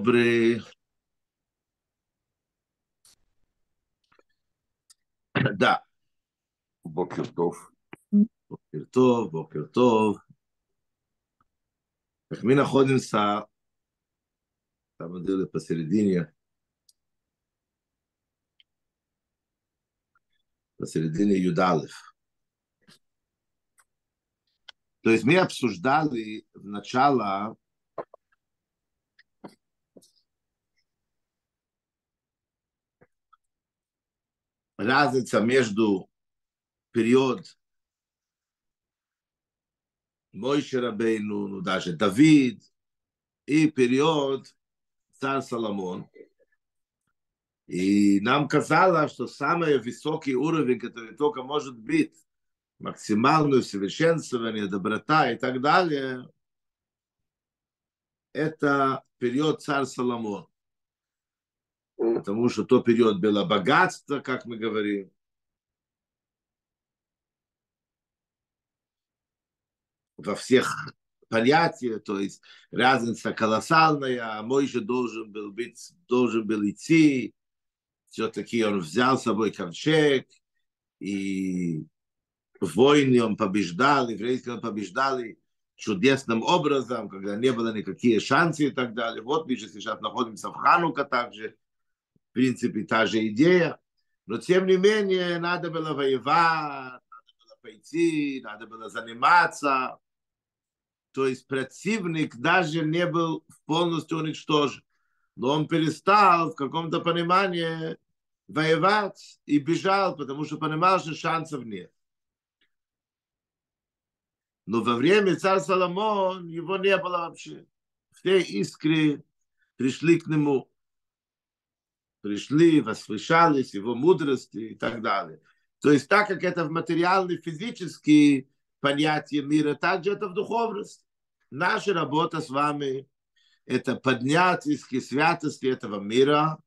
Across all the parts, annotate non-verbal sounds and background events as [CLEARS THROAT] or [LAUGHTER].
Добрый. Да. Бокертов. Бокертов, Бокертов. Так мы находимся, там деле посередине, посередине Юдалев. То есть мы обсуждали в начало разница между период Мойше Рабейну, ну, даже Давид, и период царь Соломон. И нам казалось, что самый высокий уровень, который только может быть, максимальное совершенствование, доброта и так далее, это период царь Соломон потому что то период было богатство, как мы говорим. Во всех понятиях, то есть разница колоссальная, а мой же должен был быть, должен был идти, все-таки он взял с собой ковчег, и в войне он побеждал, еврейские он побеждали чудесным образом, когда не было никакие шансы и так далее. Вот мы же сейчас находимся в Ханука также, в принципе, та же идея. Но, тем не менее, надо было воевать, надо было пойти, надо было заниматься. То есть противник даже не был полностью уничтожен. Но он перестал в каком-то понимании воевать и бежал, потому что понимал, что шансов нет. Но во время царя Соломон его не было вообще. Все искры пришли к нему пришли, возвышались его мудрости и так далее. То есть так как это в материальной, физические понятия мира, так же это в духовности. Наша работа с вами – это поднять из святости этого мира,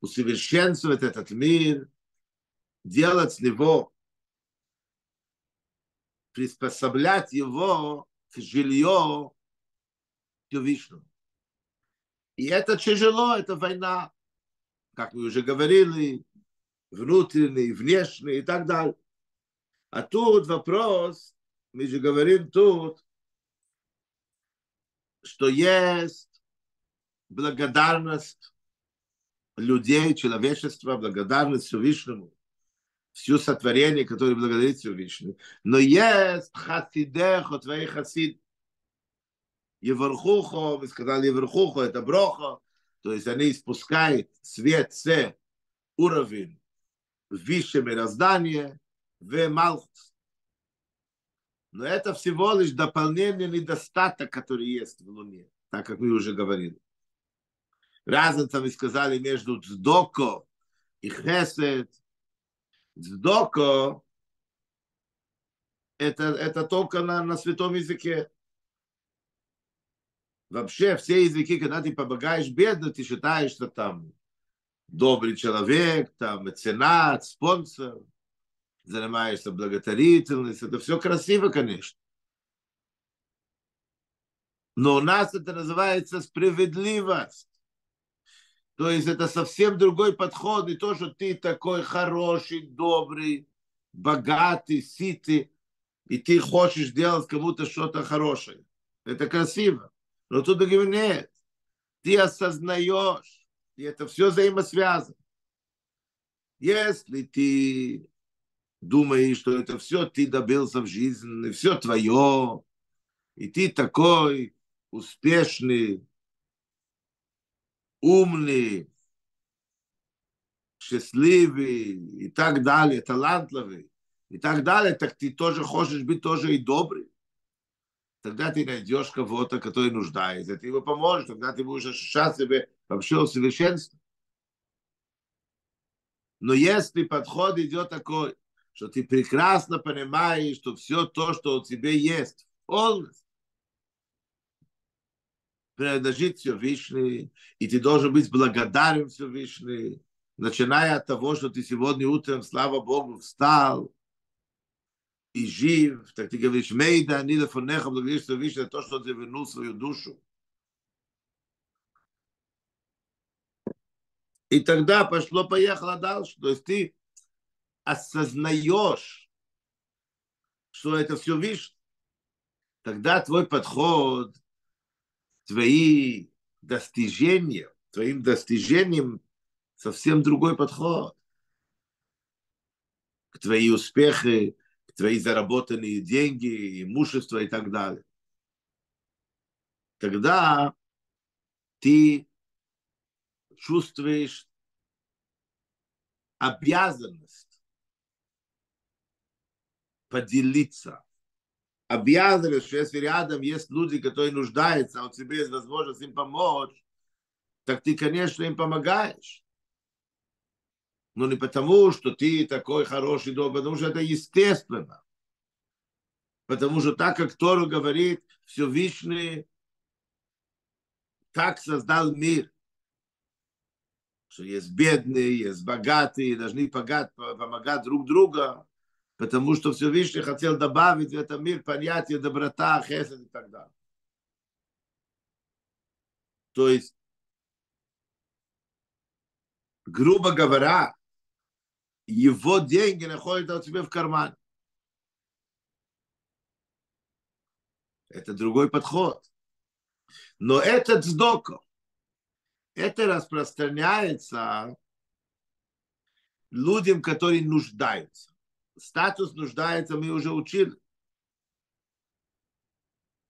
усовершенствовать этот мир, делать с него, приспособлять его к жилью Вишну. И это тяжело, это война как мы уже говорили, внутренний, внешний и так далее. А тут вопрос, мы же говорим тут, что есть благодарность людей, человечества, благодарность Всевышнему, всю сотворение, которое благодарит Всевышнему. Но есть хасидехо, твои хасид, Еверхухо, мы сказали Еверхухо, это брохо, то есть они спускают свет с уровень выше мироздания в Малхус. Но это всего лишь дополнение недостаток, который есть в Луне, так как мы уже говорили. Разница, мы сказали, между Цдоко и Хесед. Цдоко это, это только на, на святом языке. Вообще все языки, когда ты помогаешь бедно, ты считаешь, что там добрый человек, там меценат, спонсор, занимаешься благотворительностью. Это все красиво, конечно. Но у нас это называется справедливость. То есть это совсем другой подход. Не то, что ты такой хороший, добрый, богатый, ситый, и ты хочешь делать кому-то что-то хорошее. Это красиво. Но тут говорит, нет, ты осознаешь, и это все взаимосвязано. Если ты думаешь, что это все ты добился в жизни, все твое, и ты такой успешный, умный, счастливый и так далее, талантливый и так далее, так ты тоже хочешь быть тоже и добрый тогда ты найдешь кого-то, который нуждается, ты ему поможешь, тогда ты будешь себя вообще в совершенстве. Но если подход идет такой, что ты прекрасно понимаешь, что все то, что у тебя есть, полностью принадлежит Всевышний, и ты должен быть благодарен Всевышний, начиная от того, что ты сегодня утром, слава Богу, встал, и жив, так ты говоришь, мейда, не да фонеха, благодаришь Всевышний за то, что он завернул свою душу. И тогда пошло-поехало дальше. То есть ты осознаешь, что это все видишь, тогда твой подход, твои достижения, твоим достижением совсем другой подход. К твои успехи, твои заработанные деньги, имущество и так далее. Тогда ты чувствуешь обязанность поделиться. Обязанность, что если рядом есть люди, которые нуждаются, а у тебя есть возможность им помочь, так ты, конечно, им помогаешь. Но не потому, что ты такой хороший, добрый, потому что это естественно. Потому что так, как Тору говорит, все Всевышний так создал мир, что есть бедные, есть богатые, должны помогать, помогать друг другу, потому что все Всевышний хотел добавить в этот мир понятие доброта, хесед и так далее. То есть, грубо говоря, его деньги находятся у тебя в кармане. Это другой подход. Но этот сдоко, это распространяется людям, которые нуждаются. Статус нуждается, мы уже учили.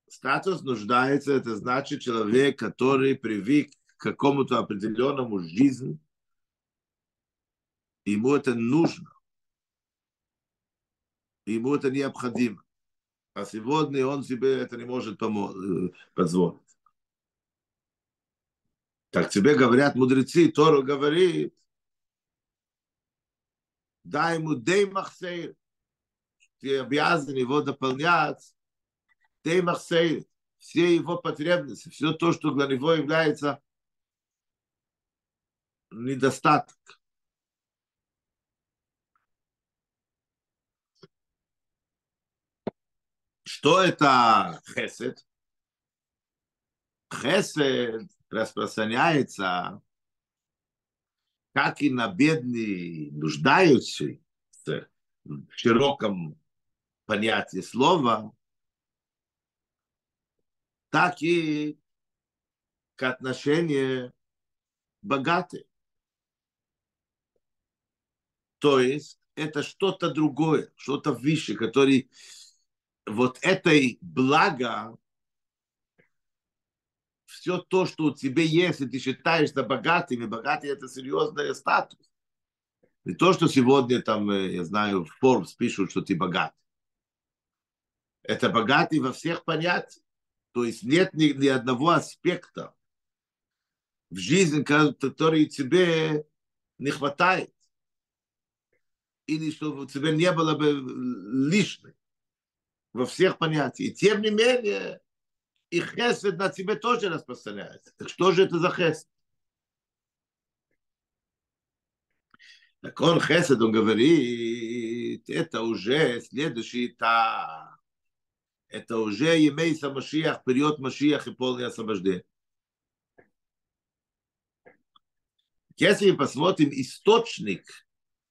Статус нуждается, это значит человек, который привык к какому-то определенному жизни, ему это нужно, ему это необходимо. А сегодня он себе это не может позволить. Так тебе говорят мудрецы, Тору говорит, дай ему дей махсейр. Ты обязан его дополнять. Дей махсейр. Все его потребности, все то, что для него является недостаток. Что это хесед? Хесед распространяется как и на бедные нуждающие в широком понятии слова, так и к отношению богатые. То есть это что-то другое, что-то выше, который вот этой благо все то, что у тебя есть, и ты считаешься богатым, и богатый это серьезный статус. Не то, что сегодня там, э, я знаю, в Forbes пишут, что ты богат. Это богатый во всех понятиях. То есть нет ни, ни одного аспекта в жизни, который тебе не хватает. Или чтобы у тебя не было бы лишнего во всех понятиях. И тем не менее, и хесед на тебе тоже распространяется. Так что же это за хесед? Так он хесед, он говорит, это уже следующий этап. Это уже имеется Машиах, период Машиах и полное освобождение. Если мы посмотрим источник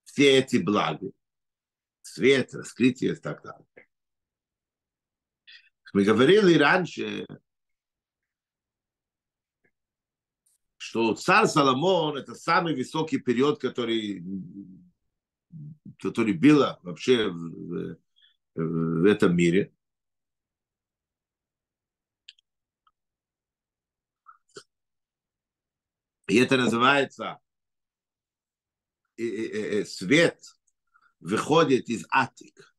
все эти блага, свет, раскрытие и так далее, мы говорили раньше, что царь Соломон это самый высокий период, который, который был вообще в, в этом мире. И это называется свет выходит из Атик.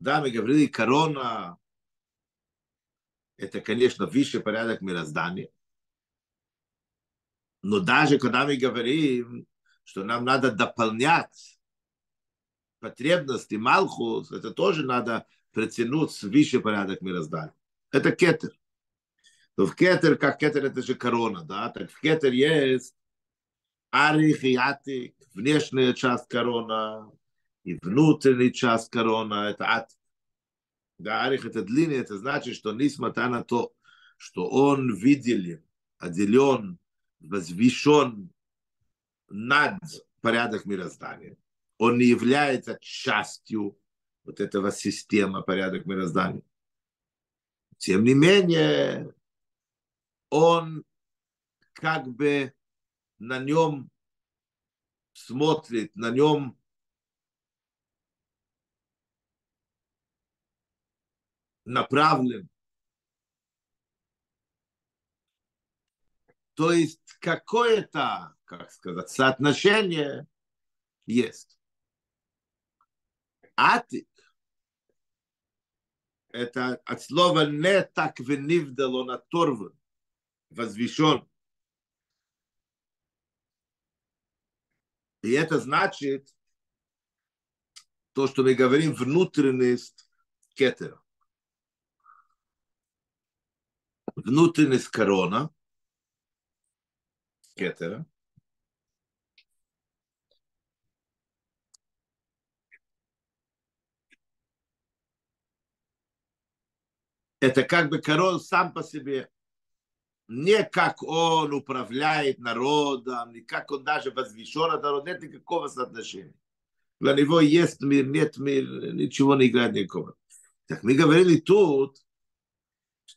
Да, мы говорили, корона это, конечно, высший порядок мироздания. Но даже когда мы говорим, что нам надо дополнять потребности Малхус, это тоже надо притянуть с высший порядок мироздания. Это кетер. Но в кетер, как кетер, это же корона, да? Так в кетер есть арих и атик, внешняя часть корона, и внутренняя часть корона, это атик. Да, арих это длинный, это значит, что несмотря на то, что он видели, отделен, возвещен над порядок мироздания. Он не является частью вот этого системы порядок мироздания. Тем не менее, он как бы на нем смотрит, на нем направлен. То есть какое-то, как сказать, соотношение есть. Атик – это от слова «не так венивдал», он оторван, возвещен. И это значит то, что мы говорим, внутренность кетера. Внутренность корона, кетера, это как бы король сам по себе не как он управляет народом, не как он даже возвещен от народа, нет никакого соотношения. Для него есть мир, нет мир, ничего не играет никакого. Так мы говорили тут,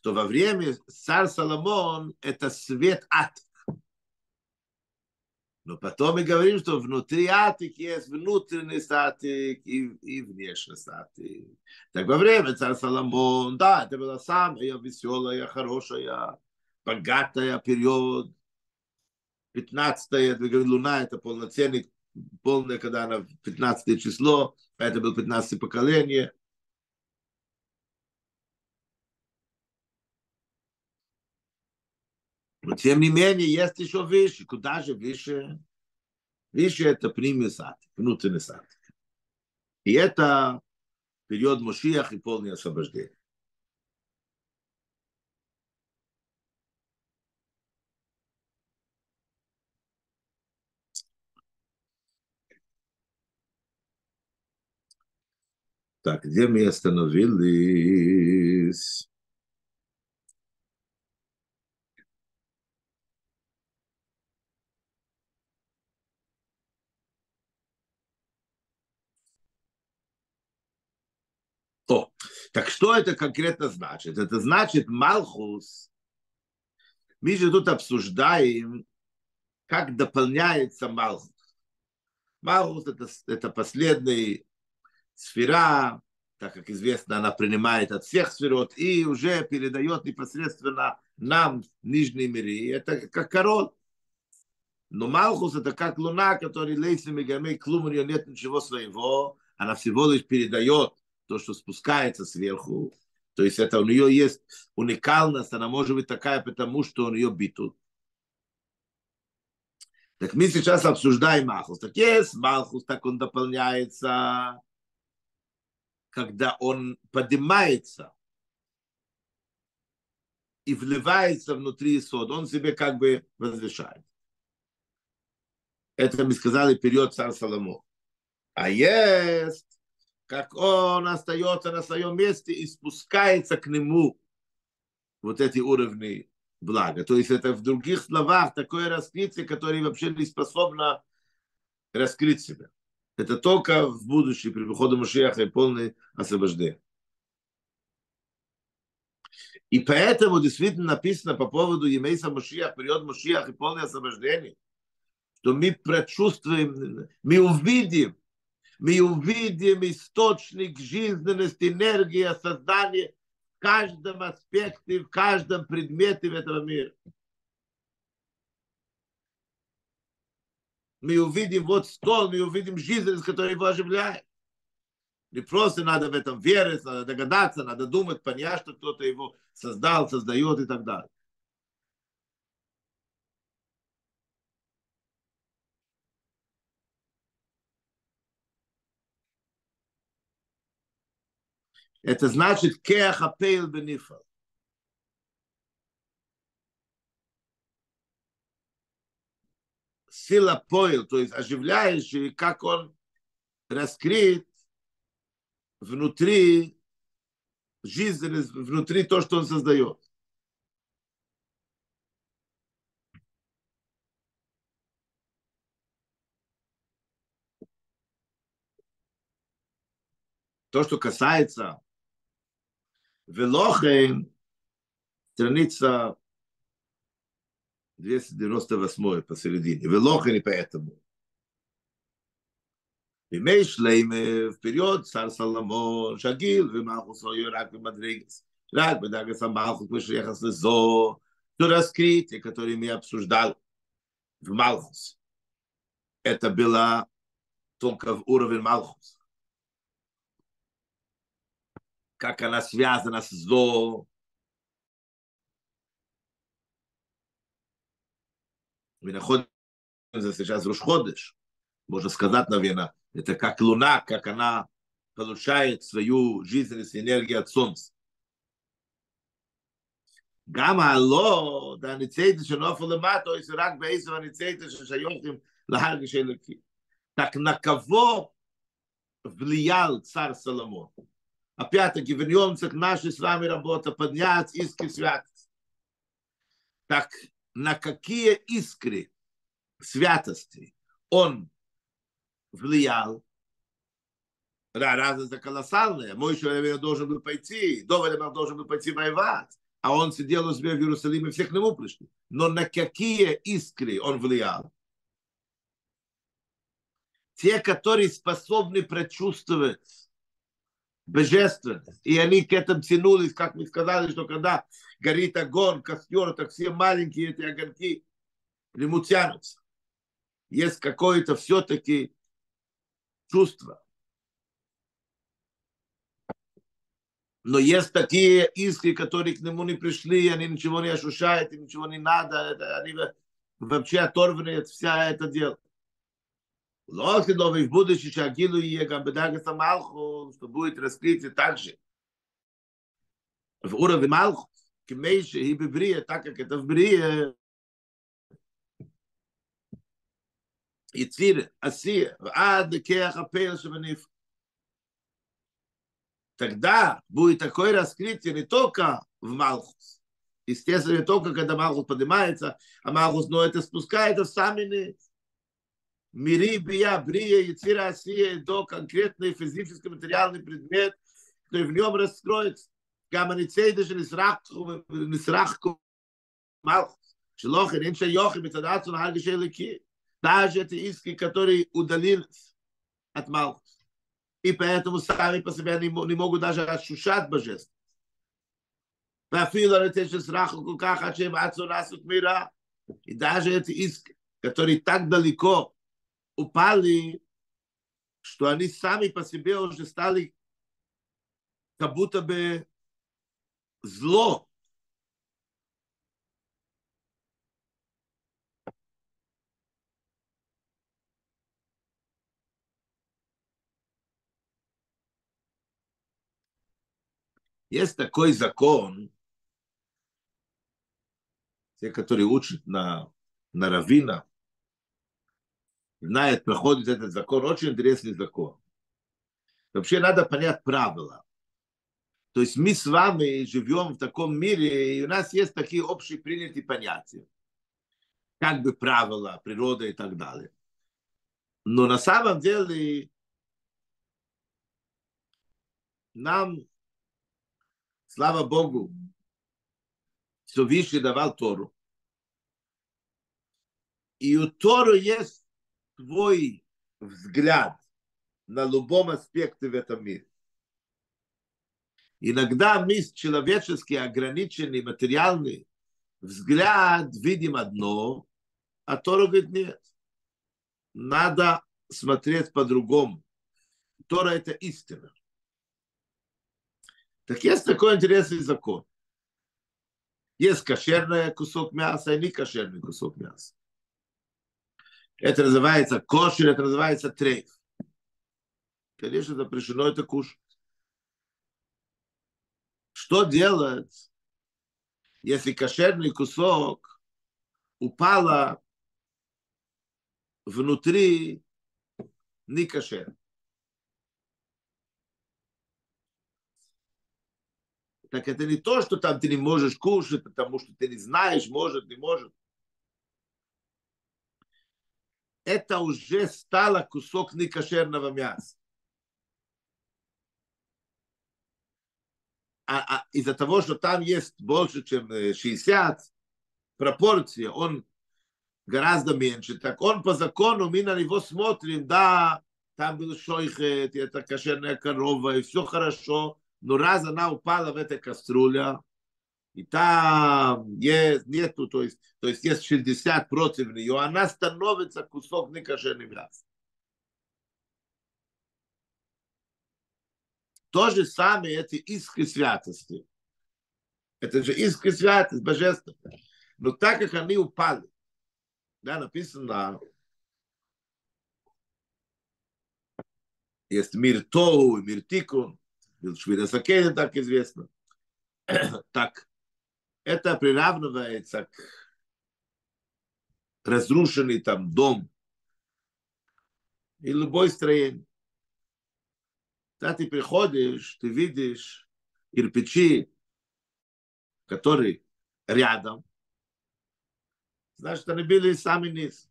что во время царь Соломон это свет ад. Но потом мы говорим, что внутри атик есть внутренний статик и, и внешний статик. Так во время царя Соломон, да, это была самая веселая, хорошая, богатая период. 15 луна, это полноценный, полное, когда она 15 число, это было 15 поколение. Но тем не менее, есть еще выше. Куда же выше? Выше это прямый сад, внутренний сад. И это период Мошиах и полное освобождение. Так, где мы остановились? О, так что это конкретно значит? Это значит Малхус. Мы же тут обсуждаем, как дополняется Малхус. Малхус это, это последний сфера, так как известно, она принимает от всех сферот и уже передает непосредственно нам нижние миры. Это как король. Но Малхус это как луна, который лейсами гамей клум, у нее нет ничего своего, она всего лишь передает то, что спускается сверху. То есть это у нее есть уникальность, она может быть такая, потому что у нее битут. Так мы сейчас обсуждаем Малхус. Так есть Малхус, так он дополняется когда он поднимается и вливается внутри сод, он себе как бы возвышает. Это мы сказали период царь Соломон. А есть, как он остается на своем месте и спускается к нему вот эти уровни блага. То есть это в других словах такое раскрытие, которое вообще не способно раскрыть себя. Это только в будущем, при приходе Машиаха и полное освобождение. И поэтому действительно написано по поводу Емейса Машиах, период Машиах и полное освобождение, что мы прочувствуем, мы увидим, мы увидим источник жизненности, энергии, создания в каждом аспекте, в каждом предмете этого мира. мы увидим вот стол, мы увидим жизнь, которая его оживляет. Не просто надо в этом верить, надо догадаться, надо думать, понять, что кто-то его создал, создает и так далее. Это значит кеах апейл бенифал. Сила поил, то есть оживляющий, как он раскрыт внутри жизненность, внутри то, что он создает. То, что касается Велохен, страница 298 посередине. Велохен и поэтому. בימי שלמה, в период царь Соломон, שגיל ומלכוס היו רק במדרגס, רק בדרגס המלכוס, כמו שיחס לזו, то раскрытие, которое мы обсуждали в Малхус. Это было только в уровень Малхус. Как она связана с зло. Мы находимся сейчас в Рушходыш. Можно сказать, наверное, это как луна, как она получает свою жизненность энергию от солнца. גם הלא, הניצייטה שנופל למטו, זה רק בעשר הניצייטה ששיוחים להרגש אלוקי. Так на кого влиял царь Соломон? Опять-таки вернемся к нашей с вами работе, поднять искры святости. Так на какие искры святости он влиял? Разница колоссальная. Мой человек должен был пойти, Доволь должен был пойти воевать а он сидел у себя в Иерусалиме, все к нему пришли. Но на какие искры он влиял? Те, которые способны прочувствовать божественность. И они к этому тянулись, как мы сказали, что когда горит огонь, костер, так все маленькие эти огоньки к нему тянутся. Есть какое-то все-таки чувство. Но есть такие искры, которые к нему не пришли, они ничего не ощущают, им ничего не надо, это, они вообще оторваны от вся это дело. לא כדובי в будущем שהגילו יהיה גם בדרגת המלכות, что будет раскрытие также в уровне מלכות, כמי שהיא בבריאה, так как это в בריאה, יציר, עשייה, ועד לכך הפעל שבנפח. тогда будет такое раскрытие не только в Малхус. Естественно, не только когда Малхус поднимается, а Малхус, но это спускается в сами мири, бия, брия, яцира, асия, до конкретный физический материальный предмет, то и в нем раскроется. Гаманицей даже не Гаманицейда же нисрахку малхус. Шелохин, инша йохим, на дацун леки. Даже эти иски, которые удалились от малхус. И поэтому сами по себе не, не могут даже ощущать божество. И даже эти иски, которые так далеко упали, что они сами по себе уже стали как будто бы зло, Есть такой закон, те, которые учат на, на равина, знают, проходит этот закон, очень интересный закон. Вообще надо понять правила. То есть мы с вами живем в таком мире, и у нас есть такие общие принятые понятия. Как бы правила, природа и так далее. Но на самом деле нам Слава Богу, Всевышний давал Тору. И у Тору есть твой взгляд на любом аспекте в этом мире. Иногда мы человеческий, ограниченный, материальный взгляд видим одно, а Тора говорит нет. Надо смотреть по-другому. Тора – это истина. Так есть такой интересный закон. Есть кошерный кусок мяса и не кошерный кусок мяса. Это называется кошер, это называется трейф. Конечно, запрещено это кушать. Что делать, если кошерный кусок упала внутри не кошерный? так это не то, что там ты не можешь кушать, потому что ты не знаешь, может, не может. Это уже стало кусок некошерного мяса. а, а из-за того, что там есть больше, чем 60, пропорция, он гораздо меньше, так он по закону, мы на него смотрим, да, там был шойхет, это кошерная корова, и все хорошо, но раз она упала в эту кастрюлю, и там есть, нету, то есть, то есть есть 60 против нее, она становится кусок некошерный мяса. То же самое эти искры святости. Это же искры святости, божественные. Но так как они упали, да, написано, есть мир Тоу мир Тикун, Швида Сакеда, так известно. [CLEARS THROAT] так, это приравнивается к разрушенный там дом и любой строение. Когда ты приходишь, ты видишь кирпичи, которые рядом, значит, они были самый низ.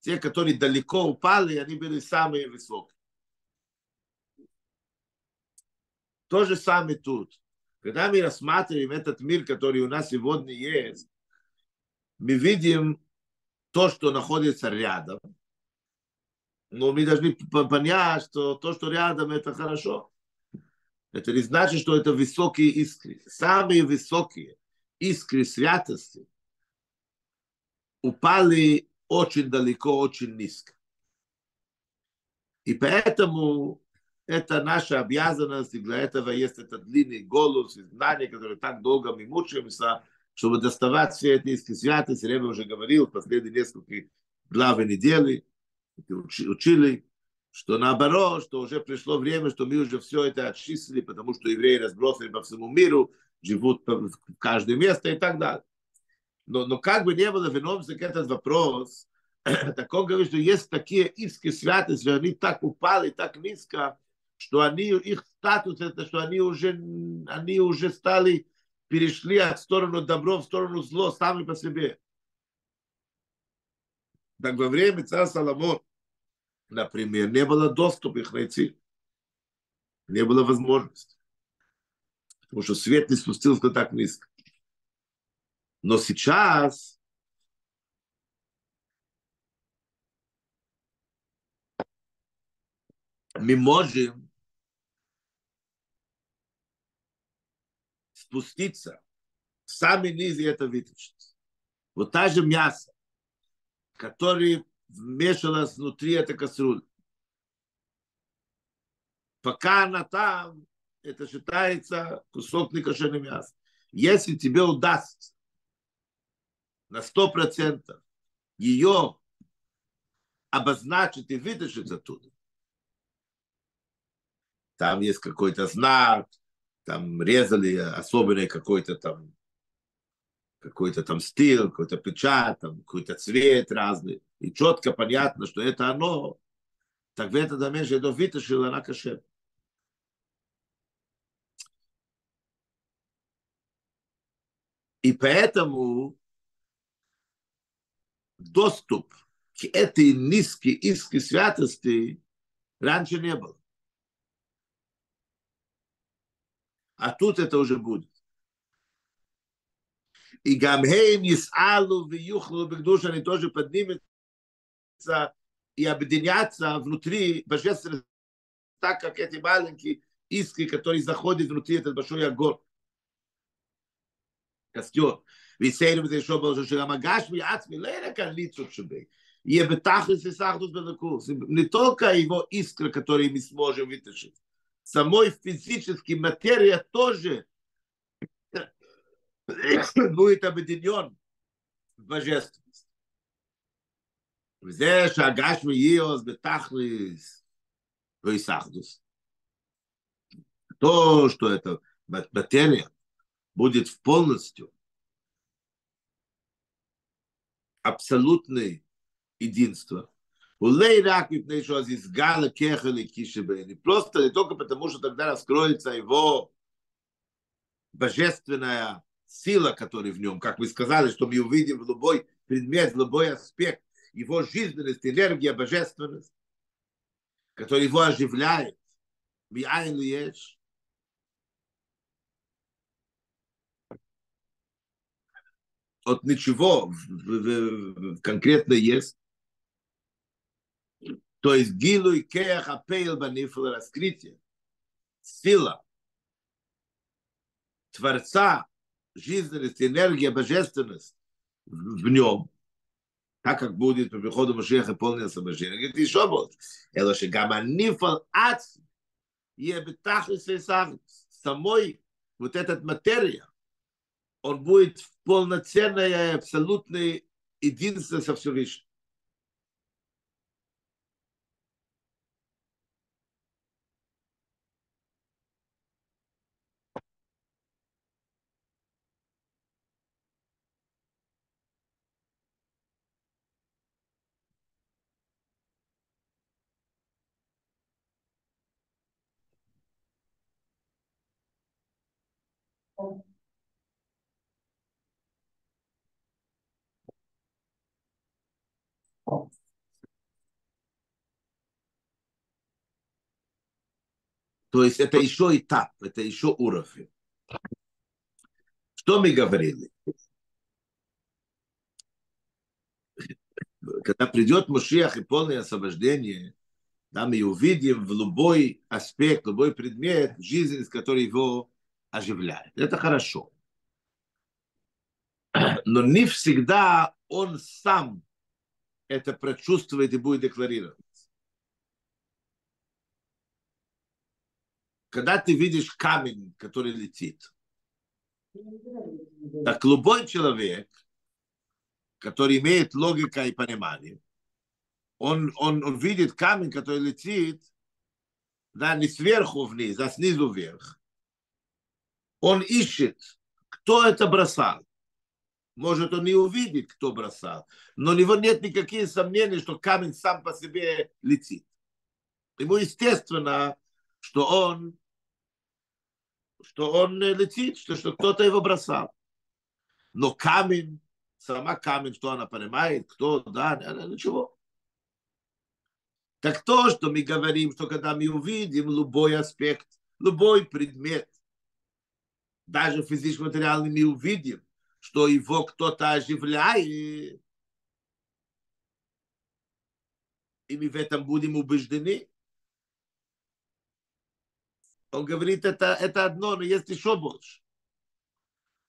Те, которые далеко упали, они были самые высокие. То же самое тут. Когда мы рассматриваем этот мир, который у нас сегодня есть, мы видим то, что находится рядом. Но мы должны понять, что то, что рядом, это хорошо. Это не значит, что это высокие искры. Самые высокие искры святости упали очень далеко, очень низко. И поэтому это наша обязанность, и для этого есть этот длинный голос и знание, который так долго мы мучаемся, чтобы доставать все эти святости. Ребе уже говорил в последние несколько глав недели, учили, что наоборот, что уже пришло время, что мы уже все это очистили, потому что евреи разбросаны по всему миру, живут в каждое место и так далее. Но, но как бы не было, вернемся к этот вопрос, [CLEARS THROAT] так он говорит, что есть такие искры святости, они так упали, так низко, что они, их статус это, что они уже, они уже стали, перешли от стороны добро в сторону зло сами по себе. Так во время царя Соломон, например, не было доступа их найти. Не было возможности. Потому что свет не спустился так низко. Но сейчас мы можем спуститься в самый низ и это вытащить. Вот та же мясо, которое вмешалось внутри этой кастрюли. Пока она там, это считается кусок некошерного мяса. Если тебе удастся на сто процентов ее обозначить и вытащить оттуда, там есть какой-то знак, там резали особенный какой-то там какой-то там стиль, какой-то печать, там, какой-то цвет разный. И четко понятно, что это оно. Так в этот момент я вытащил, она кошер. И поэтому доступ к этой низкой искре святости раньше не было. а тут это уже будет. И гамхейм Исалу в Юхлу Бегдуш, они тоже поднимутся и объединятся внутри божественности, так как эти маленькие искры, которые заходят внутри этот большой огонь. костер. ויסיינו בזה שוב בראשו של המגש מעצמי, לא יהיה כאן ליצות שבי. יהיה בתכלס וסחדוס בלקוס. Не только его искра, которые мы сможем вытащить, самой физической материя тоже [CLEARS THROAT] будет объединен в божественность. וזה שהגש מאיוס בתכליס לא יסחדוס. То, что это материя будет в полностью абсолютное единство, и просто не только потому, что тогда раскроется его божественная сила, которая в нем, как мы сказали, что мы увидим в любой предмет, в любой аспект, его жизненность, энергия, божественность, которая его оживляет. От ничего конкретно есть. То есть гилу и кеях апейл банифл раскрытие. Сила Творца, жизненность, энергия, божественность в нем, так как будет по приходу Машеха полное освобождение. Говорит, еще больше. Это что гаманифал ац, ебетахлис самой вот этот материя, он будет в полноценное, абсолютное единство со Всевышним. То есть это еще этап, это еще уровень. Что мы говорили? Когда придет Мушиах и полное освобождение, да, мы увидим в любой аспект, любой предмет жизнь, который его оживляет. Это хорошо. Но не всегда он сам это прочувствует и будет декларировать. Когда ты видишь камень, который летит, так любой человек, который имеет логику и понимание, он, он, он видит камень, который летит, да, не сверху вниз, а снизу вверх. Он ищет, кто это бросал. Может, он не увидит, кто бросал. Но у него нет никаких сомнений, что камень сам по себе летит. Ему естественно, что он что он летит, что, что кто-то его бросал. Но камень, сама камень, что она понимает, кто, да, ничего. Так то, что мы говорим, что когда мы увидим любой аспект, любой предмет, даже физически материальный, мы увидим, что его кто-то оживляет, и мы в этом будем убеждены, он говорит, это, это одно, но есть еще больше.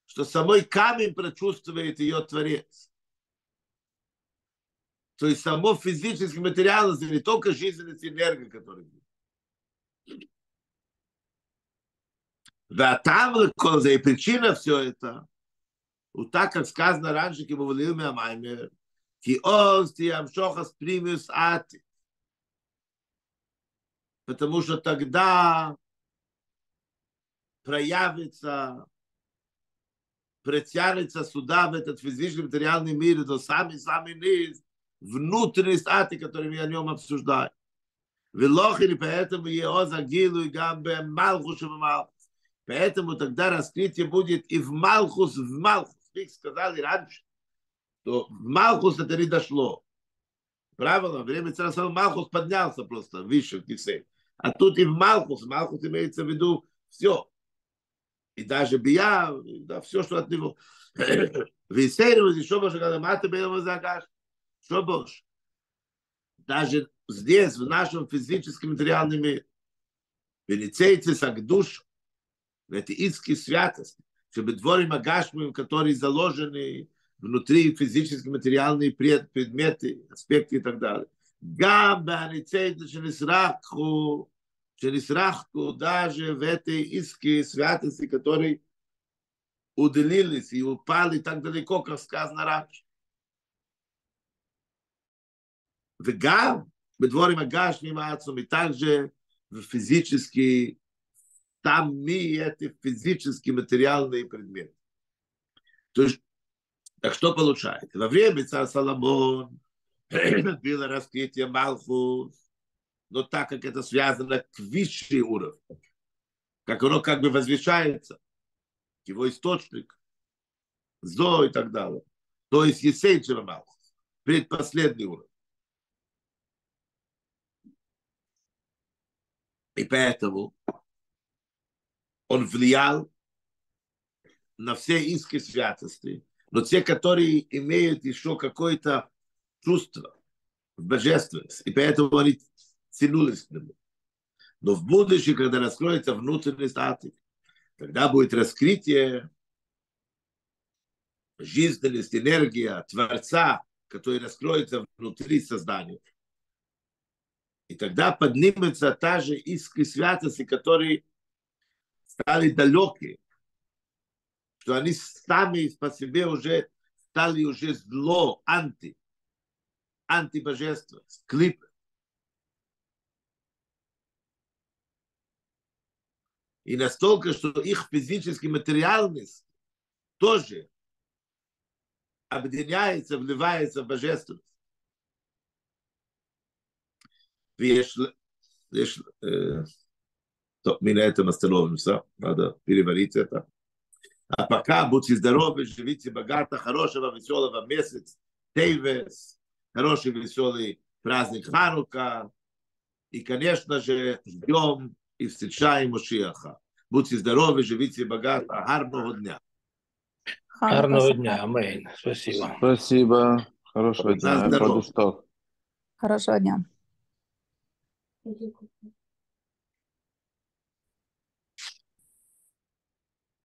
Что самой камень прочувствует ее Творец. То есть само физический материал, не только жизненность энергия, которая будет. Да там и причина все это. Вот так, как сказано раньше, бовалил ми амаймер, ки оз ти амшохас примиус ати. Потому что тогда проявится, протянется сюда, в этот физический материальный мир, до самый-самый низ, внутренний стати, который мы о нем обсуждаем. Велохили, поэтому его загилу и гамбе Малхус и Малхус. Поэтому тогда раскрытие будет и в Малхус, в Малхус. Как сказали раньше, что в Малхус это не дошло. Правильно, время царства Малхус поднялся просто выше в Кисе. А тут и в Малхус, Малхус имеется в виду все и даже бия, да, все, что от него. Висейру, еще больше, когда маты было загаш, больше. Даже здесь, в нашем физическом материальном мире, Венецейцы сак душ, в эти иски святости, чтобы дворим агашмим, которые заложены внутри физически материальные предметы, аспекты и так далее. Гам бенецейцы, что через Рахку даже в этой иске святости, которые уделились и упали так далеко, как сказано раньше. В Гав, мы дворе Магашним Ацум, и также в физические, там ми эти физически материальные предметы. То есть, так что получается? Во время царя Соломон [CLEARS THROAT] было раскрытие Малхус, но так как это связано к высшей уровню, как оно как бы возвещается, его источник, зо и так далее. То есть Есейчева Малхус, предпоследний уровень. И поэтому он влиял на все иски святости, Но те, которые имеют еще какое-то чувство в божественности, и поэтому они тянулись к нему. Но в будущем, когда раскроется внутренность атик, тогда будет раскрытие жизненность, энергия Творца, который раскроется внутри создания. И тогда поднимется та же искры святости, которые стали далекие, что они сами по себе уже стали уже зло, анти, антибожество, клип. И настолько, что их физический материальность тоже объединяется, вливается в божественность. Э, то, мы на этом остановимся. Надо переварить это. А пока будьте здоровы, живите богато, хорошего, веселого месяц, Тейвес, хороший, веселый праздник Ханука. И, конечно же, ждем и встречаем Мушиаха. Будьте здоровы, живите богато, гарного дня. Гарного дня, амейн. Спасибо. Спасибо. Хорошего дня. здоровье. Подустав. Хорошего дня.